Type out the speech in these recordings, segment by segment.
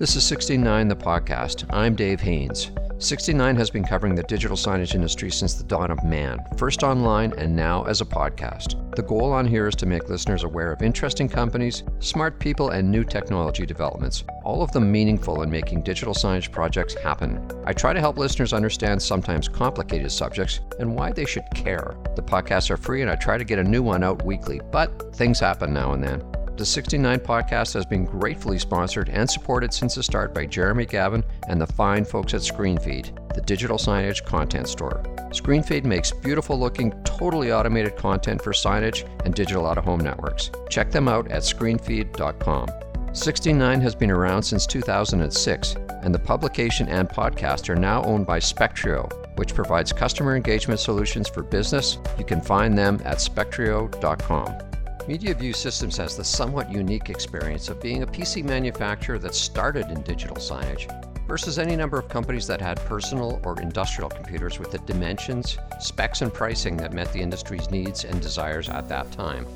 This is Sixteen:Nine the podcast. I'm Dave Haynes. Sixteen:Nine has been covering the digital signage industry since the dawn of man, first online and now as a podcast. The goal on here is to make listeners aware of interesting companies, smart people, and new technology developments, all of them meaningful in making digital signage projects happen. I try to help listeners understand sometimes complicated subjects and why they should care. The podcasts are free and I try to get a new one out weekly, but things happen now and then. The Sixteen:Nine podcast has been gratefully sponsored and supported since the start by Jeremy Gavin and the fine folks at ScreenFeed, the digital signage content store. ScreenFeed makes beautiful looking, totally automated content for signage and digital out of home networks. Check them out at screenfeed.com. Sixteen:Nine has been around since 2006, and the publication and podcast are now owned by Spectrio, which provides customer engagement solutions for business. You can find them at spectrio.com. MediaView Systems has the somewhat unique experience of being a PC manufacturer that started in digital signage versus any number of companies that had personal or industrial computers with the dimensions, specs, and pricing that met the industry's needs and desires at that time.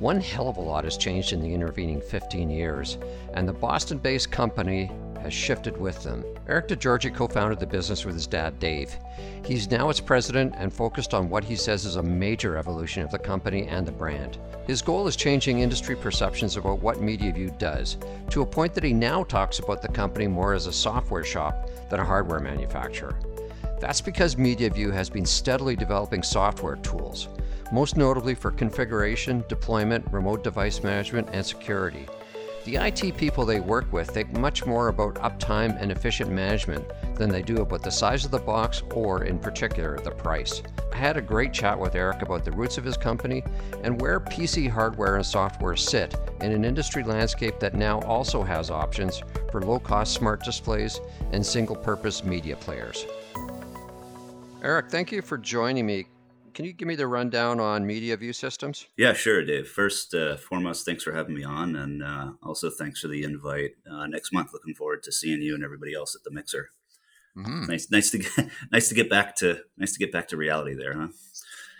One hell of a lot has changed in the intervening 15 years, and the Boston based company has shifted with them. Eric DeGiorgi co founded the business with his dad, Dave. He's now its president and focused on what he says is a major evolution of the company and the brand. His goal is changing industry perceptions about what MediaView does, to a point that he now talks about the company more as a software shop than a hardware manufacturer. That's because MediaView has been steadily developing software tools, most notably for configuration, deployment, remote device management, and security. The IT people they work with think much more about uptime and efficient management than they do about the size of the box or, in particular, the price. I had a great chat with Eric about the roots of his company and where PC hardware and software sit in an industry landscape that now also has options for low cost smart displays and single purpose media players. Eric, thank you for joining me. Can you give me the rundown on MediaView Systems? Yeah, sure, Dave. First, uh, foremost, thanks for having me on, and uh, also thanks for the invite. Uh, next month, looking forward to seeing you and everybody else at the mixer. Mm-hmm. Nice, nice to get, nice to get back to nice to get back to reality there, huh?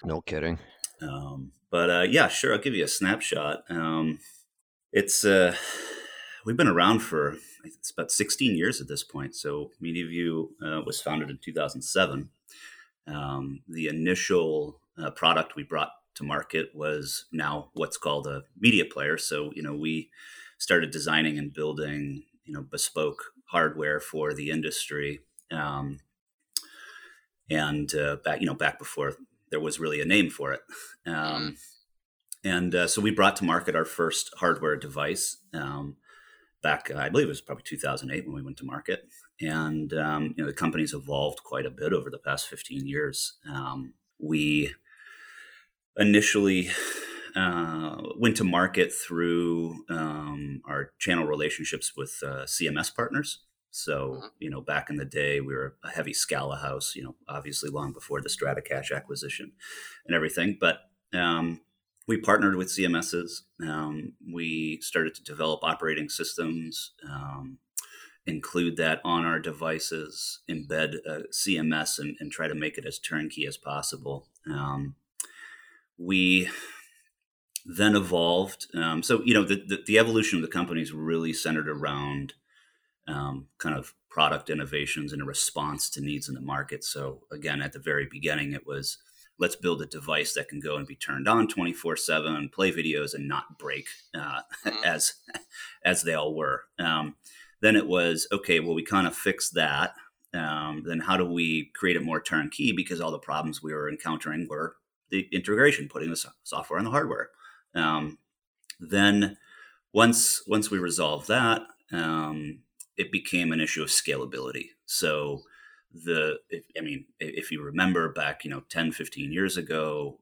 No kidding. Um, but uh, yeah, sure. I'll give you a snapshot. Um, it's uh, we've been around for it's about 16 years at this point. So MediaView uh, was founded in 2007 um, the initial uh, product we brought to market was now what's called a media player. So, you know, we started designing and building, you know, bespoke hardware for the industry. Um, and uh, back, you know, back before there was really a name for it. Um, and uh, so we brought to market our first hardware device um, back, I believe it was probably 2008 when we went to market and um, you know the company's evolved quite a bit over the past 15 years. Um, we initially uh, went to market through um, our channel relationships with uh, CMS partners. So mm-hmm. you know, back in the day, we were a heavy Scala house. You know, obviously long before the StrataCache acquisition and everything, but um, we partnered with CMSs. Um, we started to develop operating systems. Include that on our devices, embed a CMS, and, and try to make it as turnkey as possible. Um, we then evolved. Um, so, you know, the, the, the, evolution of the company is really centered around um, kind of product innovations and a response to needs in the market. So, again, at the very beginning, it was let's build a device that can go and be turned on 24 7 play videos and not break uh, mm-hmm. as as they all were um, then it was okay. Well, we kind of fixed that. Um, then how do we create it more turnkey? Because all the problems we were encountering were the integration, putting the software and the hardware. Um, then once once we resolved that, um, it became an issue of scalability. So the if, I mean, if you remember back, you know, 10, 15 years ago,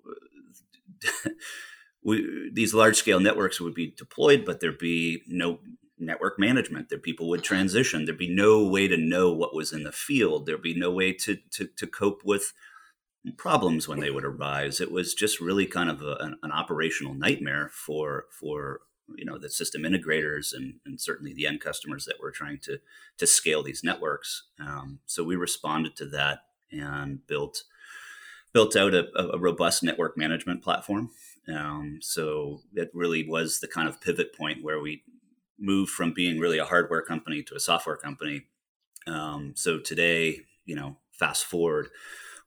we, these large scale networks would be deployed, but there'd be no network management that people would transition. There'd be no way to know what was in the field. There'd be no way to to, to cope with problems when they would arise. It was just really kind of a, an, an, operational nightmare for for you know the system integrators and, and certainly the end customers that were trying to to scale these networks. Um, so we responded to that and built built out a, a robust network management platform. Um, so it really was the kind of pivot point where we moved from being really a hardware company to a software company. Um, so today, you know, fast forward,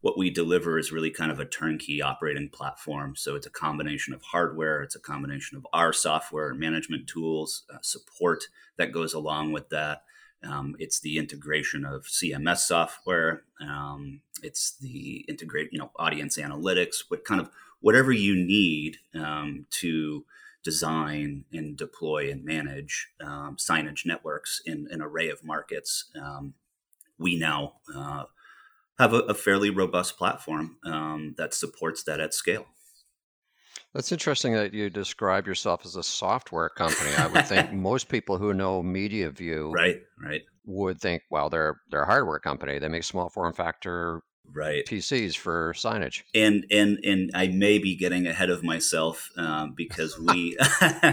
what we deliver is really kind of a turnkey operating platform. So it's a combination of hardware, it's a combination of our software management tools, uh, support that goes along with that. Um, it's the integration of CMS software. Um, it's the integrate, you know, audience analytics. What kind of whatever you need um, to design and deploy and manage um, signage networks in an array of markets. Um, we now uh, have a, a, fairly robust platform um, that supports that at scale. That's interesting that you describe yourself as a software company. I would think most people who know MediaView right, right. would think, well, they're they're a hardware company. They make small form factor right PCs for signage. And and and I may be getting ahead of myself um, because we,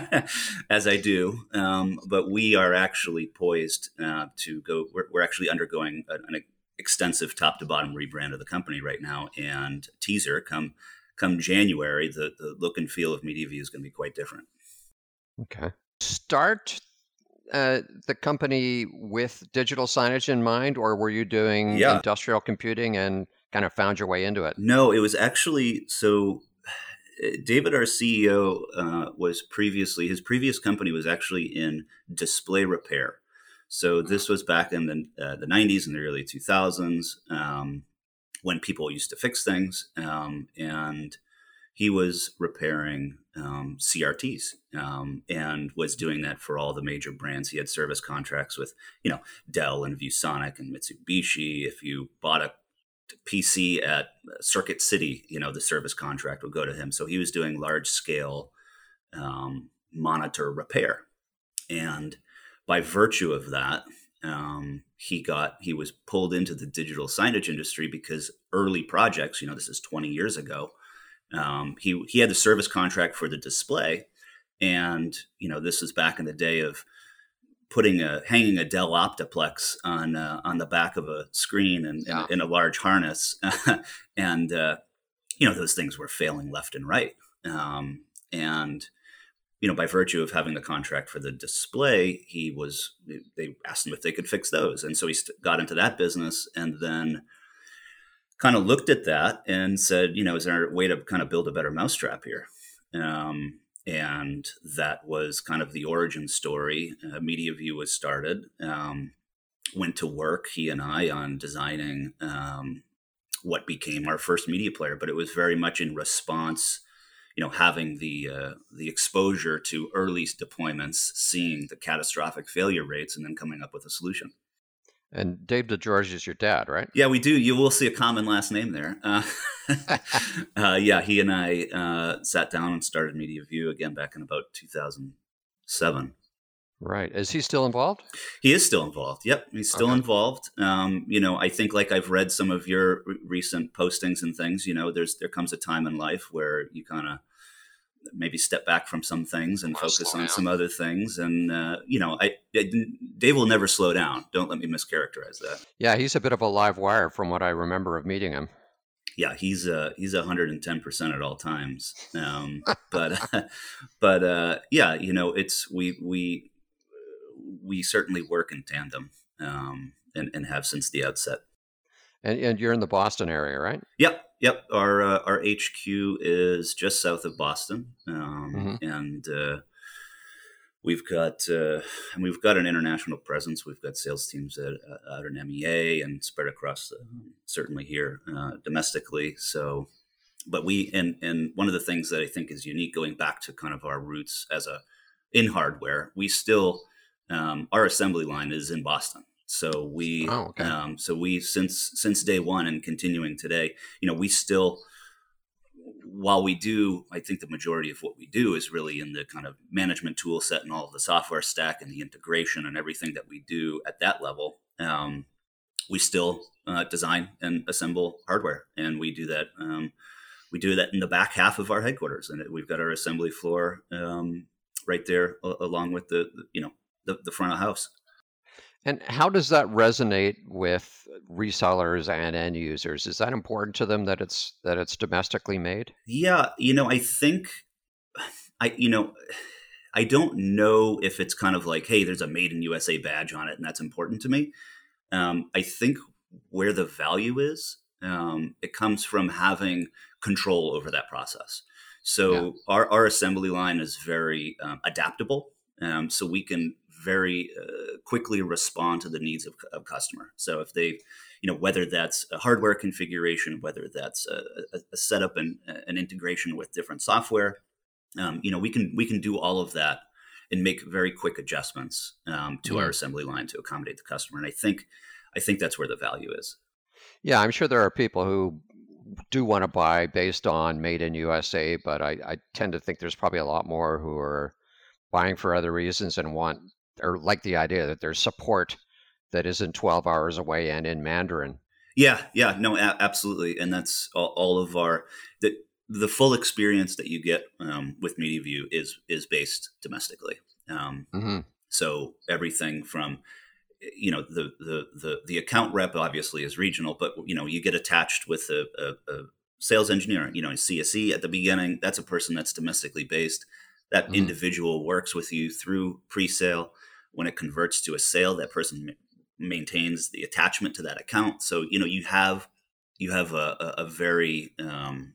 as I do, um, but we are actually poised uh, to go. We're, we're actually undergoing an, an extensive top to bottom rebrand of the company right now, and teaser come come January, the the look and feel of MediaView is going to be quite different. Okay. Start uh, the company with digital signage in mind, or were you doing yeah. industrial computing and kind of found your way into it? No, it was actually so. David, our CEO, uh, was previously his previous company was actually in display repair. So this was back in the, uh, the 90s and the early 2000s um, when people used to fix things, um, and he was repairing um, CRTs um, and was doing that for all the major brands. He had service contracts with, you know, Dell and ViewSonic and Mitsubishi. If you bought a PC at Circuit City, you know, the service contract would go to him. So he was doing large scale um, monitor repair. And by virtue of that, um, he got he was pulled into the digital signage industry because early projects, you know, this is 20 years ago, um, he he had the service contract for the display, and you know this was back in the day of putting a hanging a Dell Optiplex on uh, on the back of a screen and yeah. in, in, a large harness, and uh, you know those things were failing left and right, um, and you know by virtue of having the contract for the display, he was they asked him if they could fix those, and so he got into that business, and then kind of looked at that and said, you know, is there a way to kind of build a better mousetrap here? Um, and that was kind of the origin story. Uh, MediaView was started. Um, went to work, he and I, on designing um, what became our first media player, but it was very much in response. You know, having the uh, the exposure to early deployments, seeing the catastrophic failure rates, and then coming up with a solution. And Dave DeGiorgi is your dad, right? Yeah, we do. You will see a common last name there. Uh, uh, yeah, he and I uh, sat down and started MediaView again back in about 2007. Right. Is he still involved? He is still involved. Yep, he's still okay. involved. Um, you know, I think like I've read some of your recent postings and things. You know, there's there comes a time in life where you kind of maybe step back from some things and focus on down. some other things. And uh, you know, I, I, Dave will never slow down. Don't let me mischaracterize that. Yeah, he's a bit of a live wire from what I remember of meeting him. Yeah, he's uh, he's hundred and ten percent at all times. Um, but but uh, yeah, you know, it's we we we certainly work in tandem um, and, and have since the outset. And, and you're in the Boston area, right? Yep, yep. Our uh, our HQ is just south of Boston, um, mm-hmm. and uh, we've got uh, and we've got an international presence. We've got sales teams at, uh, out in MEA and spread across, certainly here uh, domestically. So, but we and and one of the things that I think is unique, going back to kind of our roots as a in hardware, we still um, our assembly line is in Boston. So we, oh, okay. um, so we since since day one and continuing today, you know, we still, while we do, I think the majority of what we do is really in the kind of management tool set and all of the software stack and the integration and everything that we do at that level. Um, we still uh, design and assemble hardware, and we do that. Um, we do that in the back half of our headquarters, and we've got our assembly floor um, right there, along with the you know the, the front of house. And how does that resonate with resellers and end users? Is that important to them that it's that it's domestically made? Yeah, you know, I think I you know I don't know if it's kind of like, hey, there's a made in USA badge on it, and that's important to me. Um, I think where the value is, um, it comes from having control over that process. So yeah. our, our assembly line is very um, adaptable. Um, so we can very uh, quickly respond to the needs of, of customer. So if they, you know, whether that's a hardware configuration, whether that's a, a, a setup and an integration with different software, um, you know, we can we can do all of that and make very quick adjustments um, to yeah. our assembly line to accommodate the customer. And I think I think that's where the value is. Yeah, I'm sure there are people who do want to buy based on made in USA, but I, I tend to think there's probably a lot more who are buying for other reasons and want or like the idea that there's support that isn't 12 hours away and in Mandarin. Yeah, yeah, no, a- absolutely, and that's all, all, of our the the full experience that you get um, with MediaView is is based domestically. Um, mm-hmm. So everything from you know the, the the the account rep obviously is regional, but you know you get attached with a, a, a sales engineer, you know, in CSE at the beginning. That's a person that's domestically based. That mm-hmm. individual works with you through pre-sale. When it converts to a sale, that person ma- maintains the attachment to that account. So you know you have you have a, a, a very um,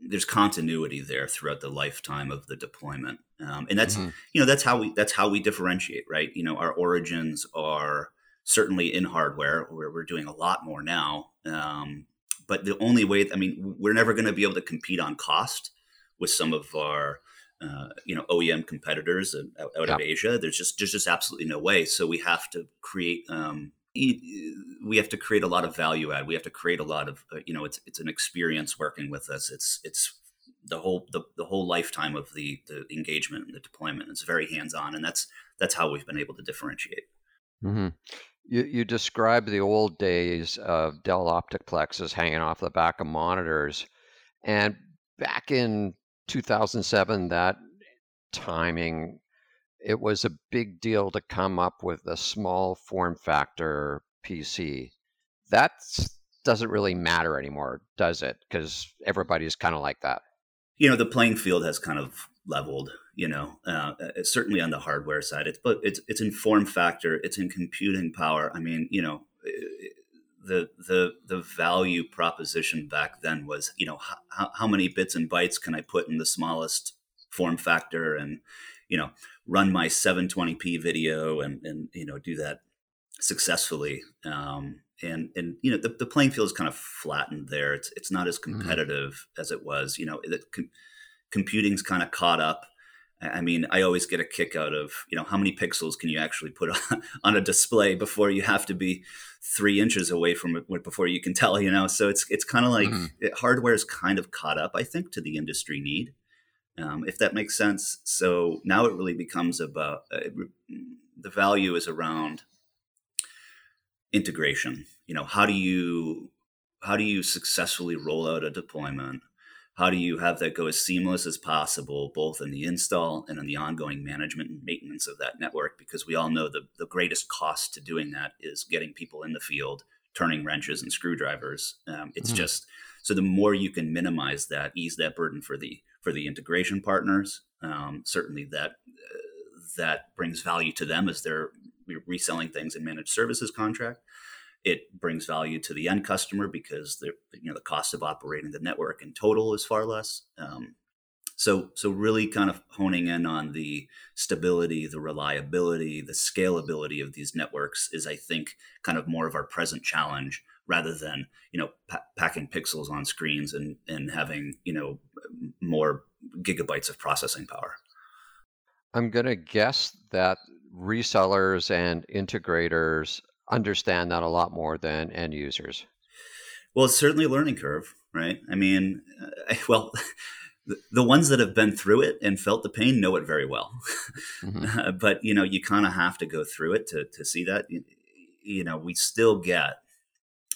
there's continuity there throughout the lifetime of the deployment um, and that's mm-hmm. you know that's how we that's how we differentiate right you know our origins are certainly in hardware where we're doing a lot more now um, but the only way i mean we're never going to be able to compete on cost with some of our uh, you know OEM competitors out, out of Asia. There's just there's just absolutely no way. So we have to create um, we have to create a lot of value add. We have to create a lot of uh, you know it's it's an experience working with us. It's it's the whole the, the whole lifetime of the the engagement and the deployment. It's very hands on, and that's that's how we've been able to differentiate. Mm-hmm. You you described the old days of Dell Optiplexes hanging off the back of monitors, and back in 2007, that timing it was a big deal to come up with a small form factor PC. That doesn't really matter anymore, does it? Because everybody's kind of like that. You know, the playing field has kind of leveled. You know, uh, uh certainly on the hardware side, it's but it's it's in form factor, it's in computing power. I mean, you know, the the the value proposition back then was, you know, how, how many bits and bytes can I put in the smallest form factor, and you know, run my 720p video and and you know do that successfully. Um, and and you know the, the playing field is kind of flattened there. It's it's not as mm-hmm. competitive mm-hmm. as it was. You know, the com- computing's kind of caught up. I mean, I always get a kick out of you know how many pixels can you actually put on, on a display before you have to be three inches away from it before you can tell. You know, so it's it's kind of like mm-hmm. it, hardware is kind of caught up, I think, to the industry need um, if that makes sense. So now it really becomes about uh, the value is around integration. You know, how do you how do you successfully roll out a deployment? How do you have that go as seamless as possible, both in the install and in the ongoing management and maintenance of that network? Because we all know the, the greatest cost to doing that is getting people in the field, turning wrenches and screwdrivers. Um, it's mm-hmm. just so the more you can minimize that, ease that burden for the for the integration partners. Um, certainly, that uh, that brings value to them as they're reselling things in managed services contract. It brings value to the end customer because the you know the cost of operating the network in total is far less. Um, so so really kind of honing in on the stability, the reliability, the scalability of these networks is I think kind of more of our present challenge rather than you know pa- packing pixels on screens and and having you know more gigabytes of processing power. I'm going to guess that resellers and integrators understand that a lot more than end users. Well, it's certainly a learning curve, right? I mean, uh, well, the ones that have been through it and felt the pain know it very well. Mm-hmm. but you know, you kind of have to go through it to to see that. You know, we still get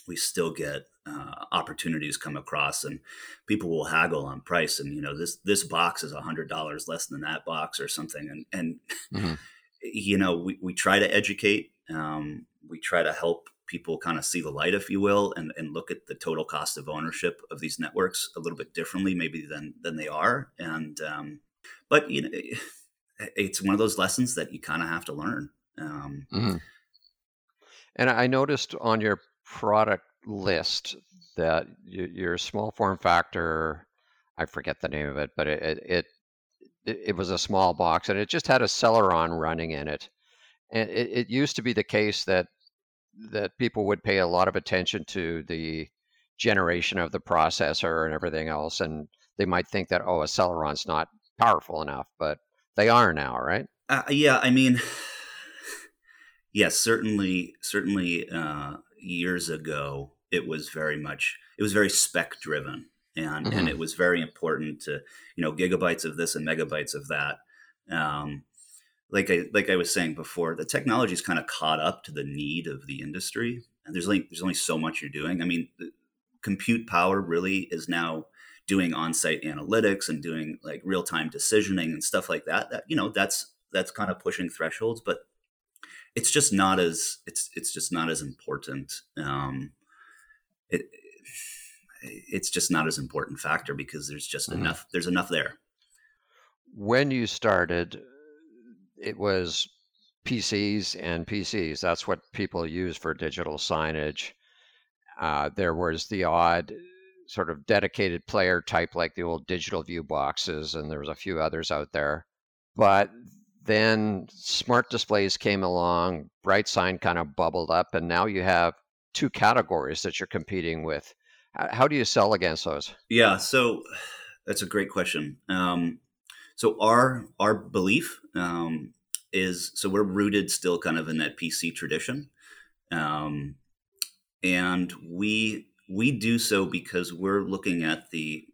we still get uh, opportunities come across and people will haggle on price and you know this this box is a hundred dollars less than that box or something and and mm-hmm. you know we, we try to educate um, we try to help people kind of see the light if you will and, and look at the total cost of ownership of these networks a little bit differently maybe than than they are and um, but you know, it's one of those lessons that you kind of have to learn. Um, mm-hmm. And I noticed on your product list that your small form factor, I forget the name of it, but it, it it was a small box and it just had a Celeron running in it. And it, it used to be the case that that people would pay a lot of attention to the generation of the processor and everything else, and they might think that oh, a Celeron's not powerful enough, but they are now, right? Uh, yeah, I mean, yes, certainly, certainly, uh, years ago, it was very much it was very spec driven, and mm-hmm. and it was very important to you know gigabytes of this and megabytes of that. Um, like I like I was saying before, the technology's kind of caught up to the need of the industry, and there's only there's only so much you're doing. I mean, compute power really is now doing on-site analytics and doing like real-time decisioning and stuff like that. That you know that's that's kind of pushing thresholds, but it's just not as it's it's just not as important. Um, it it's just not as important factor because there's just mm-hmm. enough there's enough there. When you started, it was PCs and PCs. That's what people use for digital signage. Uh, there was the odd sort of dedicated player type, like the old digital view boxes, and there was a few others out there. But then smart displays came along, BrightSign kind of bubbled up, and now you have two categories that you're competing with. How do you sell against those? Yeah, so that's a great question. Um, so our our belief um, is so we're rooted still kind of in that PC tradition, um, and we we do so because we're looking at the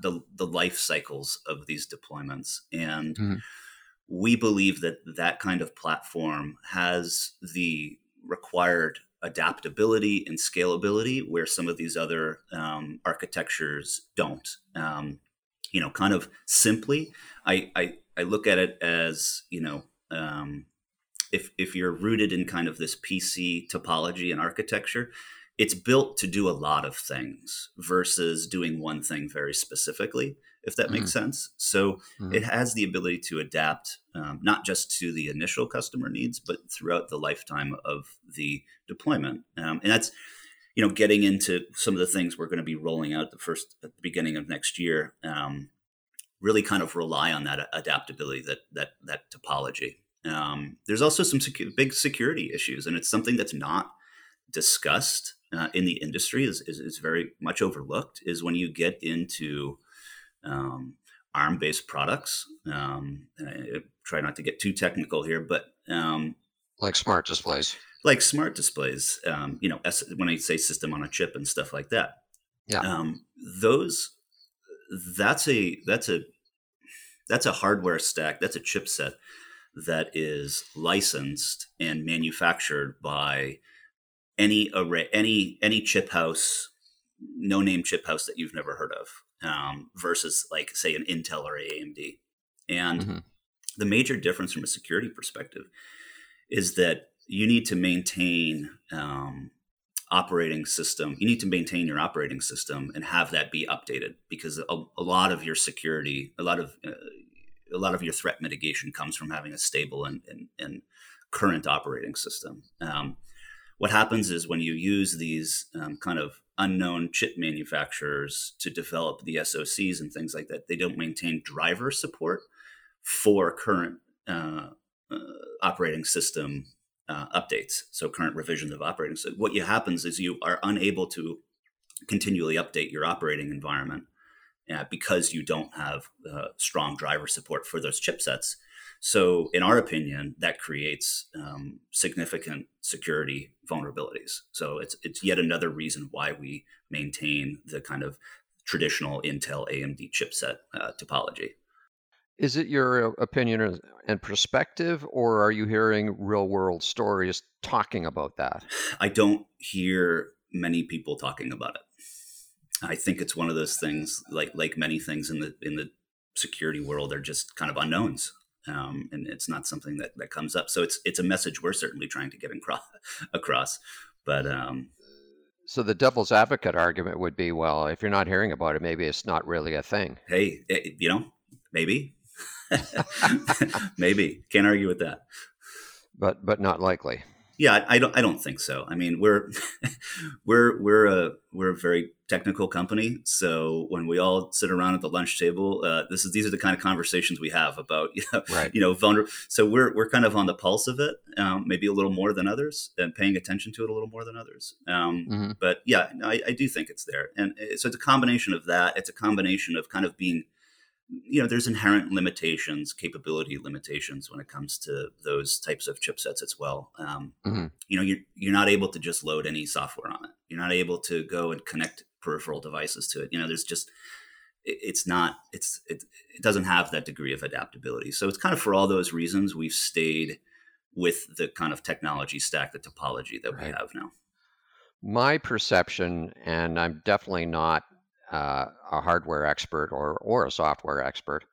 the, the life cycles of these deployments and mm-hmm. we believe that that kind of platform has the required adaptability and scalability where some of these other um, architectures don't um, you know, kind of simply, I, I, I look at it as, you know, um, if, if you're rooted in kind of this PC topology and architecture, it's built to do a lot of things versus doing one thing very specifically, if that mm-hmm. makes sense. So mm-hmm. it has the ability to adapt um, not just to the initial customer needs, but throughout the lifetime of the deployment. Um, and that's, you know, getting into some of the things we're going to be rolling out the first at the beginning of next year, um, really kind of rely on that adaptability, that that that topology. Um, there's also some secu- big security issues, and it's something that's not discussed uh, in the industry. is, is, is very much overlooked. Is when you get into um, ARM-based products. Um, I try not to get too technical here, but um, like smart displays like smart displays, um, you know, when I say system on a chip and stuff like that. Yeah. Um, those, that's a, that's a, that's a hardware stack. That's a chipset that is licensed and manufactured by any array, any, any chip house, no name chip house that you've never heard of, um, versus like say an Intel or AMD. And mm-hmm. the major difference from a security perspective is that you need to maintain um, operating system. You need to maintain your operating system and have that be updated because a, a lot of your security, a lot of uh, a lot of your threat mitigation comes from having a stable and, and, and current operating system. Um, what happens is when you use these um, kind of unknown chip manufacturers to develop the SOCs and things like that, they don't maintain driver support for current uh, uh, operating system uh, updates, so current revisions of operating. So what you happens is you are unable to continually update your operating environment uh, because you don't have uh, strong driver support for those chipsets. So, in our opinion, that creates um, significant security vulnerabilities. So, it's it's yet another reason why we maintain the kind of traditional Intel AMD chipset uh, topology. Is it your uh, opinion and perspective, or are you hearing real world stories talking about that? I don't hear many people talking about it. I think it's one of those things, like like many things in the in the security world, are just kind of unknowns, um, and it's not something that that comes up. So it's it's a message we're certainly trying to get across. But um, so the devil's advocate argument would be, well, if you're not hearing about it, maybe it's not really a thing. Hey, it, eh, you know, maybe Maybe can't argue with that. But but not likely. Yeah, I, don't. I don't think so. I mean, we're we're we're a we're a very technical company. So when we all sit around at the lunch table, uh, this is these are the kind of conversations we have about you know, right. you know vulnerable. So we're we're kind of on the pulse of it, um, maybe a little more than others, and paying attention to it a little more than others. Um, mm-hmm. But yeah, I, I do think it's there, and uh, so it's a combination of that. It's a combination of kind of being you know there's inherent limitations capability limitations when it comes to those types of chipsets as well. Um, mm-hmm. you know you're, you're not able to just load any software on it. You're not able to go and connect peripheral devices to it. You know there's just it, it's not it's it, it doesn't have that degree of adaptability. So it's kind of for all those reasons we've stayed with the kind of technology stack the topology that right. we have now. My perception and i'm definitely not uh, a hardware expert or or a software expert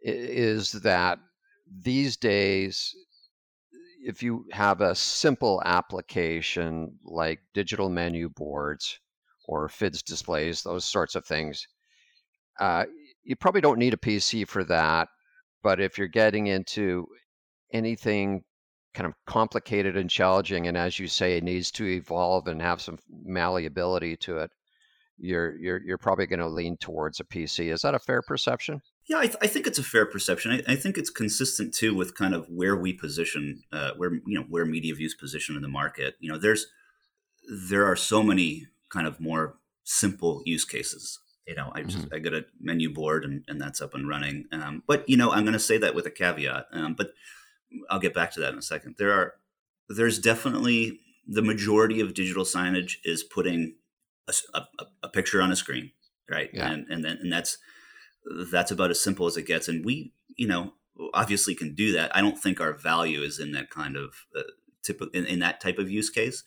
is that these days if you have a simple application like digital menu boards or FIDS displays, those sorts of things, uh, you probably don't need a PC for that. But if you're getting into anything kind of complicated and challenging, and as you say, it needs to evolve and have some malleability to it, you're you're you're probably going to lean towards a PC. Is that a fair perception? Yeah, I, th- I think it's a fair perception. I, I, think it's consistent too with kind of where we position, uh, where you know where MediaView's position in the market. You know, there's there are so many kind of more simple use cases. You know, I just mm-hmm. I get a menu board and, and that's up and running. Um, but you know, I'm going to say that with a caveat. Um, but I'll get back to that in a second. There are there's definitely the majority of digital signage is putting a, a, a picture on a screen, right? Yeah. And and then and that's that's about as simple as it gets. And we, you know, obviously can do that. I don't think our value is in that kind of uh, in, in that type of use case.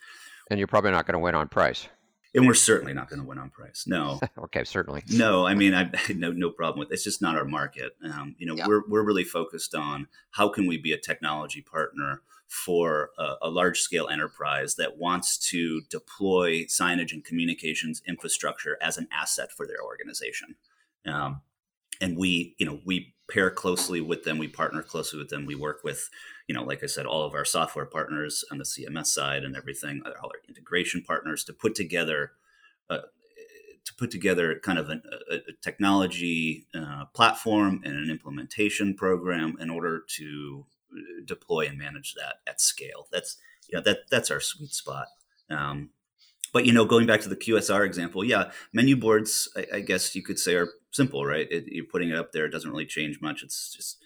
And you're probably not going to win on price. And we're certainly not going to win on price. No. okay, certainly. No, I mean, I no no problem with it. it's just not our market. Um, you know, yeah. we're we're really focused on how can we be a technology partner for a, a large scale enterprise that wants to deploy signage and communications infrastructure as an asset for their organization. Um, and we, you know, we pair closely with them. We partner closely with them. We work with, you know, like I said, all of our software partners on the CMS side and everything, all our integration partners to put together. Uh, to put together kind of an, a, a, technology uh, platform and an implementation program in order to deploy and manage that at scale. That's you know that that's our sweet spot. Um, but you know, going back to the QSR example, yeah, menu boards, I, I guess you could say, are simple, right? It, you're putting it up there; it doesn't really change much. It's just,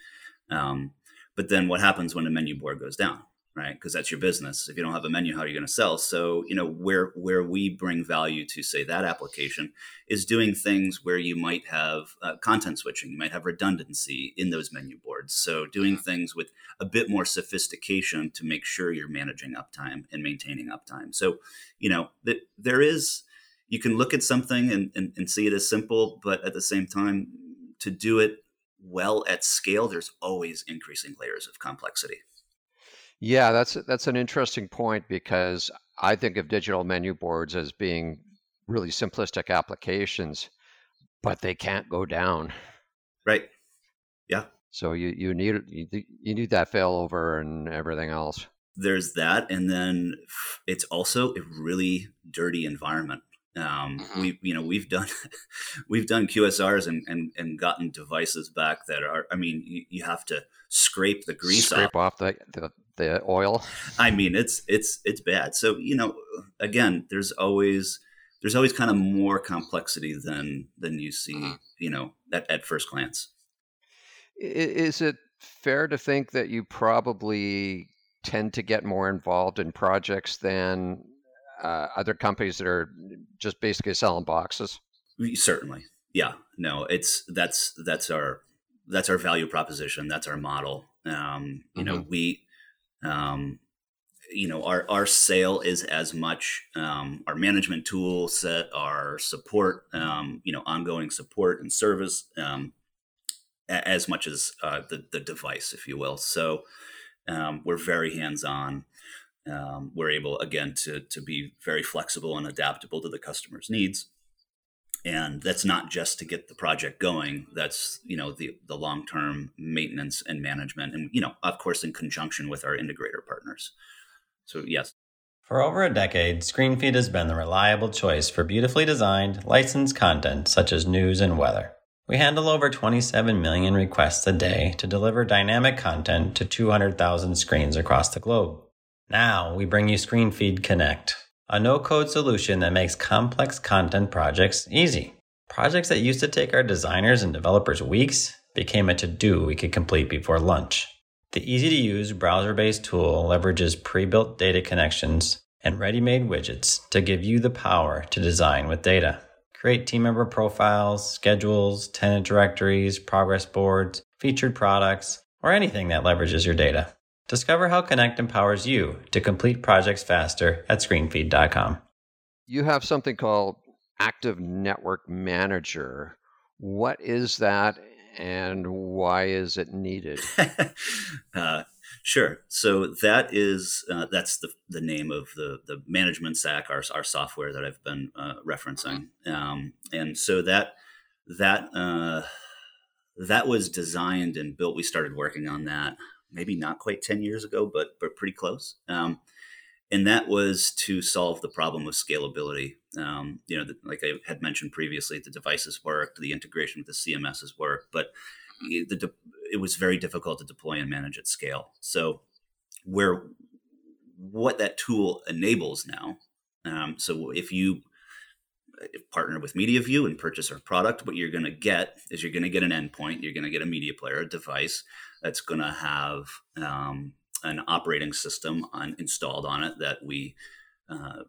um, but then what happens when a menu board goes down? right? Because that's your business. If you don't have a menu, how are you going to sell? So, you know, where where we bring value to say that application is doing things where you might have uh, content switching, you might have redundancy in those menu boards. So, doing things with a bit more sophistication to make sure you're managing uptime and maintaining uptime. So, you know, that there is you can look at something and, and, and see it as simple, but at the same time, to do it well at scale, there's always increasing layers of complexity. Yeah, that's that's an interesting point because I think of digital menu boards as being really simplistic applications, but they can't go down. Right. Yeah. So you you need you, you need that failover and everything else. There's that, and then it's also a really dirty environment. Um, mm-hmm. We you know we've done we've done QSRs and, and and gotten devices back that are I mean you, you have to scrape the grease scrape off, off the, the the oil. I mean, it's it's it's bad. So you know, again, there's always there's always kind of more complexity than than you see, uh-huh. you know, at, at first glance. Is it fair to think that you probably tend to get more involved in projects than uh, other companies that are just basically selling boxes? Certainly, yeah. No, it's that's that's our that's our value proposition. That's our model. Um, you mm-hmm. know, we um, you know, our, our sale is as much um, our management tool set, our support, um, you know, ongoing support and service, um, as much as uh, the, the device, if you will. So um, we're very hands on. Um, we're able, again, to, to be very flexible and adaptable to the customer's needs. and that's not just to get the project going that's you know the the long term maintenance and management and you know of course in conjunction with our integrator partners. So yes. For over a decade screenfeed has been the reliable choice for beautifully designed licensed content such as news and weather. We handle over 27 million requests a day to deliver dynamic content to 200,000 screens across the globe now we bring you screenfeed connect a no code solution that makes complex content projects easy. Projects that used to take our designers and developers weeks became a to do we could complete before lunch. The easy to use browser based tool leverages pre built data connections and ready made widgets to give you the power to design with data. Create team member profiles, schedules, tenant directories, progress boards, featured products, or anything that leverages your data. Discover how Connect empowers you to complete projects faster at screenfeed.com. You have something called Active Network Manager. What is that and why is it needed? uh, sure. So that is uh, that's the, the name of the, the management stack, our, our software that I've been uh, referencing. Um, and so that that uh, that was designed and built. We started working on that maybe not quite 10 years ago, but, but pretty close. Um, and that was to solve the problem of scalability. Um, you know, the, like I had mentioned previously, the devices worked, the integration with the CMSs worked, but the, it was very difficult to deploy and manage at scale. So, where what that tool enables now. Um, so, if you partner with MediaView and purchase our product, what you're going to get is you're going to get an endpoint, you're going to get a media player, a device that's going to have um, an operating system on, installed on it that we uh,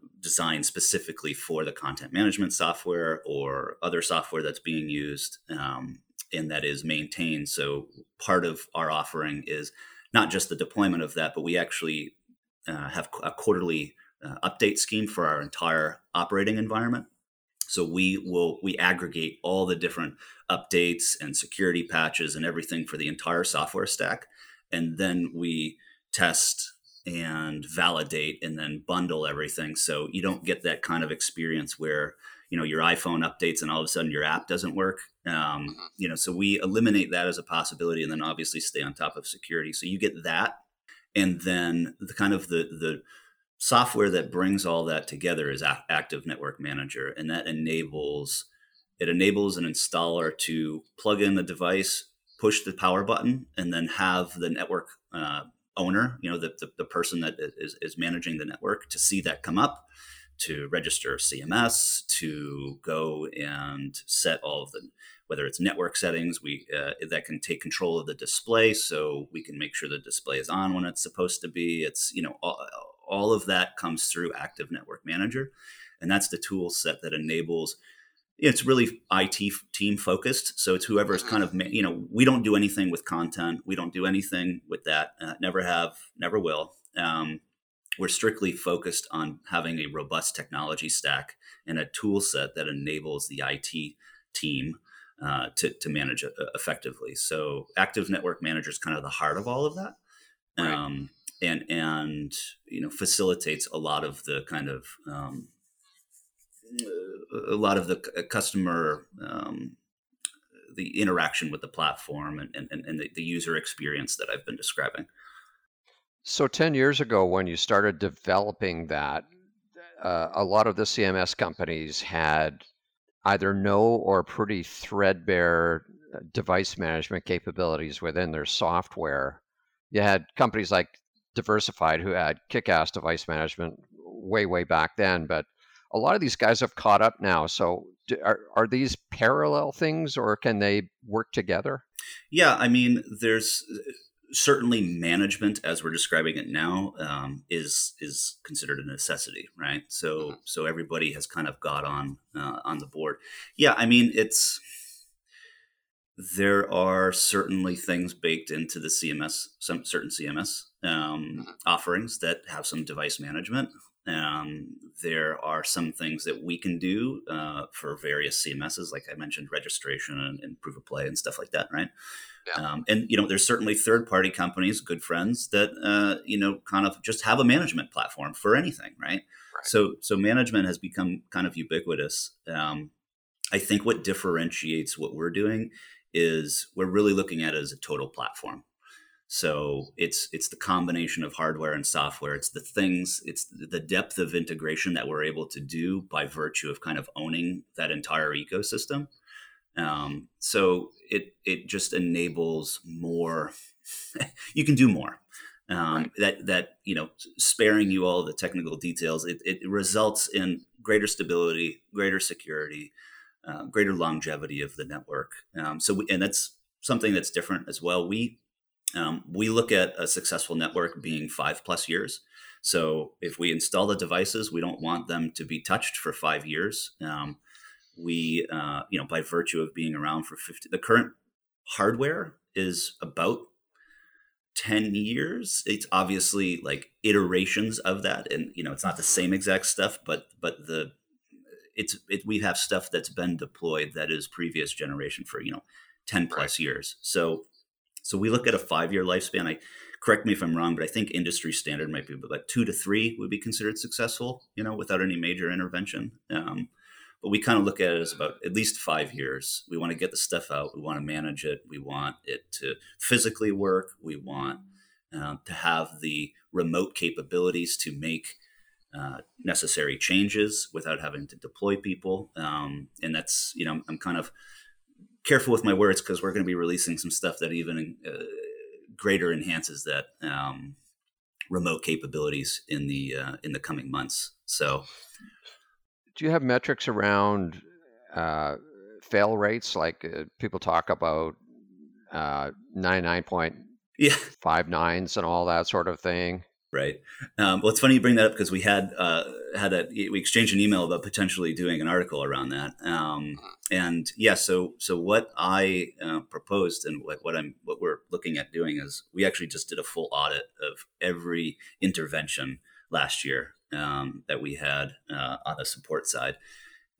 specifically for the content management software or other software that's being used um, and that is maintained. So part of our offering is not just the deployment of that, but we actually uh, have a quarterly uh, update scheme for our entire operating environment. So we will we aggregate all the different updates and security patches and everything for the entire software stack, and then we test and validate and then bundle everything. So you don't get that kind of experience where you know your iPhone updates and all of a sudden your app doesn't work. Um, mm-hmm. you know, so we eliminate that as a possibility, and then obviously stay on top of security. So you get that, and then the kind of the the software that brings all that together is active network manager and that enables it enables an installer to plug in the device push the power button and then have the network uh, owner you know the, the, the, person that is, is managing the network to see that come up to register cms to go and set all of the whether it's network settings we uh, that can take control of the display so we can make sure the display is on when it's supposed to be it's you know all, all of that comes through Active Network Manager. And that's the tool set that enables it's really IT team focused. So it's whoever is kind of, you know, we don't do anything with content. We don't do anything with that. Uh, never have, never will. Um, we're strictly focused on having a robust technology stack and a tool set that enables the IT team uh, to, to manage it effectively. So Active Network Manager is kind of the heart of all of that. Right. Um, and and you know facilitates a lot of the kind of um, a lot of the customer um, the interaction with the platform and, and, and the, the user experience that I've been describing. So 10 years ago, when you started developing that, uh, a lot of the CMS companies had either no or pretty threadbare uh, device management capabilities within their software. You had companies like diversified who had kick-ass device management way way back then but a lot of these guys have caught up now. So are, are these parallel things or can they work together? Yeah i mean there's certainly management as we're describing it now um, is is considered a necessity right? So mm-hmm. so everybody has kind of got on uh, on the board. Yeah i mean it's there are certainly things baked into the CMS, some certain CMS um, offerings that have some device management. Um, there are some things that we can do uh, for various CMSs, like I mentioned, registration and, and, proof of play and stuff like that, right? Yeah. Um, and you know, there's certainly third-party companies, good friends that uh, you know kind of just have a management platform for anything, right? right? So, so management has become kind of ubiquitous. Um, I think what differentiates what we're doing is we're really looking at it as a total platform. So it's it's the combination of hardware and software. It's the things. It's the depth of integration that we're able to do by virtue of kind of owning that entire ecosystem. Um, so it it just enables more. you can do more. Um, right. That that you know, sparing you all the technical details, it, it results in greater stability, greater security, uh, greater longevity of the network. Um, so, we, and that's something that's different as well. We um, we look at a successful network being five plus years. So if we install the devices, we don't want them to be touched for five years. Um, we, uh, you know, by virtue of being around for 50, the current hardware is about 10 years. It's obviously like iterations of that. And, you know, it's not the same exact stuff, but, but the, it's, it, we have stuff that's been deployed that is previous generation for, you know, 10 plus right. years. So so we look at a five year lifespan. I correct me if I'm wrong, but I think industry standard might be about two to three would be considered successful, you know, without any major intervention. Um, but we kind of look at it as about at least five years. We want to get the stuff out. We want to manage it. We want it to physically work. We want uh, to have the remote capabilities to make uh, necessary changes without having to deploy people. Um, and that's, you know, I'm kind of careful with my words because we're going to be releasing some stuff that even uh, greater enhances that um, remote capabilities in the uh, in the coming months. So, do you have metrics around uh, fail rates? Like uh, people talk about uh, ninety nine point five nines and all that sort of thing. Right. Um, well, it's funny you bring that up because we had uh, had a we exchanged an email about potentially doing an article around that. Um, and yeah, so so what I uh, proposed and what, what I'm what we're looking at doing is we actually just did a full audit of every intervention last year um, that we had uh, on the support side,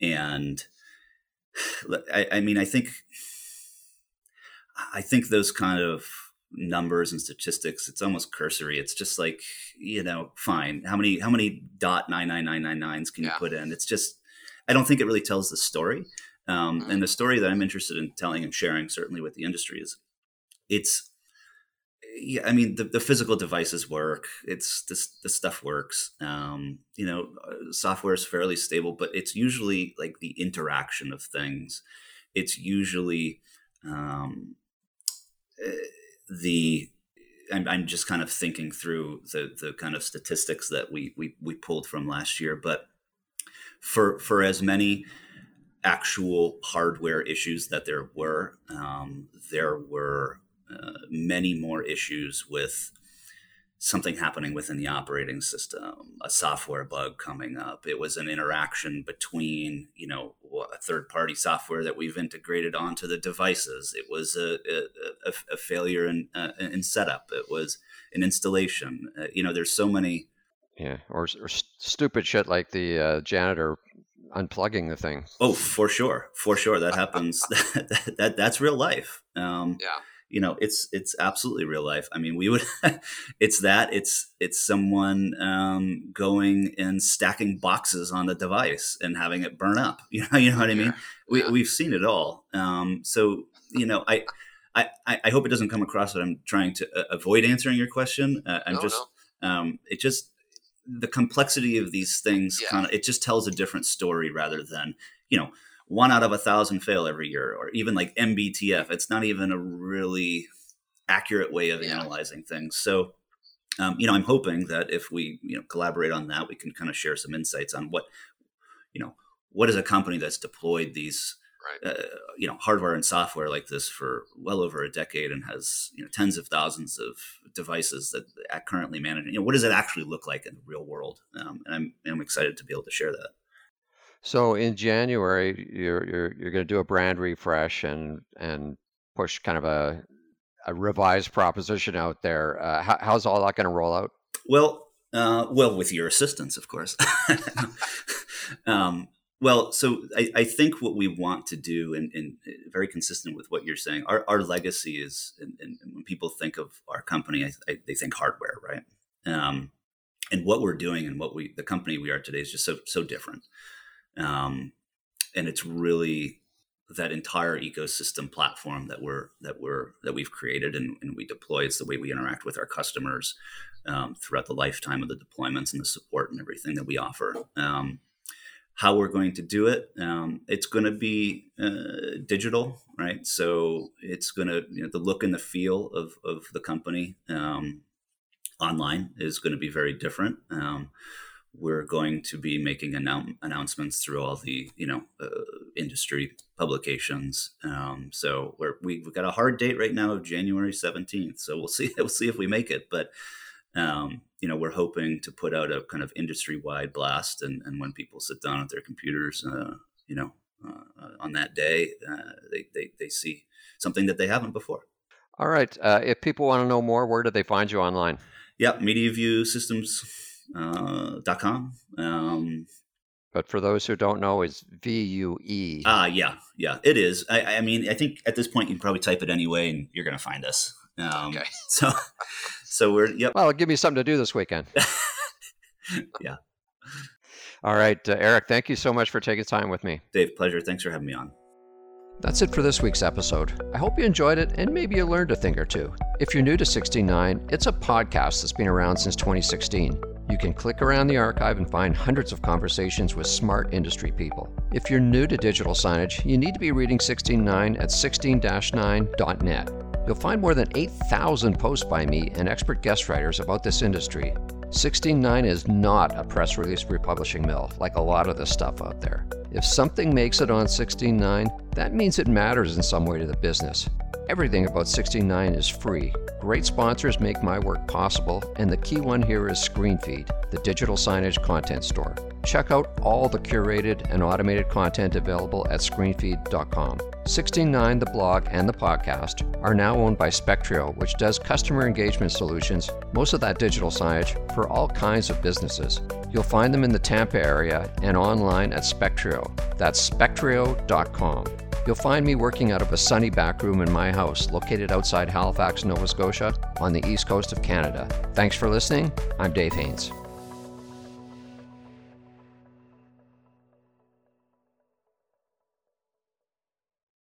and I, I mean I think I think those kind of numbers and statistics it's almost cursory. It's just like you know fine. How many how many dot nine nine nine nine nines can you put in? It's just i don't think it really tells the story. Um, mm-hmm. and the story that i'm interested in telling and sharing certainly with the industry is it's yeah i mean the, the physical devices work. It's this the stuff works. Um, you know uh, software is fairly stable but it's usually like the interaction of things. It's usually um, uh, the I'm, I'm just kind of thinking through the the kind of statistics that we we we pulled from last year, but for for as many actual hardware issues that there were, um, there were uh, many more issues with something happening within the operating system, a software bug coming up. It was an interaction between, you know, a third party software that we've integrated onto the devices. It was a, a, a failure in, uh, in setup. It was an installation. Uh, you know, there's so many. Yeah, or, or stupid shit like the uh, janitor unplugging the thing. Oh, for sure, for sure, that happens. that, that, that's real life. Um, yeah you know it's it's absolutely real life i mean we would it's that it's it's someone um, going and stacking boxes on the device and having it burn up you know you know what i mean we, yeah. we've seen it all um, so you know I, I i hope it doesn't come across that i'm trying to uh, avoid answering your question uh, i'm no, just no. Um, it just the complexity of these things yeah. kind of it just tells a different story rather than you know one out of a thousand fail every year, or even like MBTF. It's not even a really accurate way of yeah. analyzing things. So, um, you know, I'm hoping that if we you know collaborate on that, we can kind of share some insights on what you know what is a company that's deployed these. Right. Uh, you know, hardware and software like this for well over a decade and has you know tens of thousands of devices that currently manage. You know, what does it actually look like in the real world? Um, and I'm I'm excited to be able to share that. So in January, you're you're you're going to do a brand refresh and and push kind of a a revised proposition out there. Uh, how, how's all that going to roll out? Well, uh, well, with your assistance, of course. um, well, so I, I, think what we want to do, and, and, very consistent with what you're saying, our, our legacy is, and, and, when people think of our company, I, I, they think hardware, right? Um, and what we're doing and what we, the company we are today, is just so so different. Um, and it's really that entire ecosystem platform that we're that we're that we've created and, and we deploy. It's the way we interact with our customers um, throughout the lifetime of the deployments and the support and everything that we offer. Um, how we're going to do it, um, it's going to be uh, digital, right? So it's going to you know, the look and the feel of of the company um, online is going to be very different. We're going to be making annou- announcements through all the you know uh, industry publications. Um, so we're, we've got a hard date right now of January seventeenth. So we'll see we'll see if we make it. But um, you know we're hoping to put out a kind of industry wide blast, and, and when people sit down at their computers, uh, you know, uh, on that day, uh, they, they they see something that they haven't before. All right. Uh, if people want to know more, where do they find you online? Yeah, MediaVue Systems dot com. Um, but for those who don't know, it's V U E. Ah, yeah, yeah, it is. I, I, mean, I think at this point you can probably type it anyway, and you're going to find us. Um, okay. So, so we're yep. Well, give me something to do this weekend. yeah. All right, uh, Eric. Thank you so much for taking time with me. Dave, pleasure. Thanks for having me on. That's it for this week's episode. I hope you enjoyed it and maybe you learned a thing or two. If you're new to Sixteen:Nine, it's a podcast that's been around since 2016. You can click around the archive and find hundreds of conversations with smart industry people. If you're new to digital signage, you need to be reading 16.9 at 16-9.net. You'll find more than 8,000 posts by me and expert guest writers about this industry. 16.9 is not a press release republishing mill like a lot of the stuff out there. If something makes it on 16.9, that means it matters in some way to the business. Everything about Sixteen:Nine is free. Great sponsors make my work possible, and the key one here is ScreenFeed, the digital signage content store. Check out all the curated and automated content available at screenfeed.com. Sixteen:Nine, the blog, and the podcast are now owned by Spectrio, which does customer engagement solutions, most of that digital signage, for all kinds of businesses. You'll find them in the Tampa area and online at Spectrio. That's spectrio.com. You'll find me working out of a sunny back room in my house located outside Halifax, Nova Scotia, on the east coast of Canada. Thanks for listening. I'm Dave Haynes.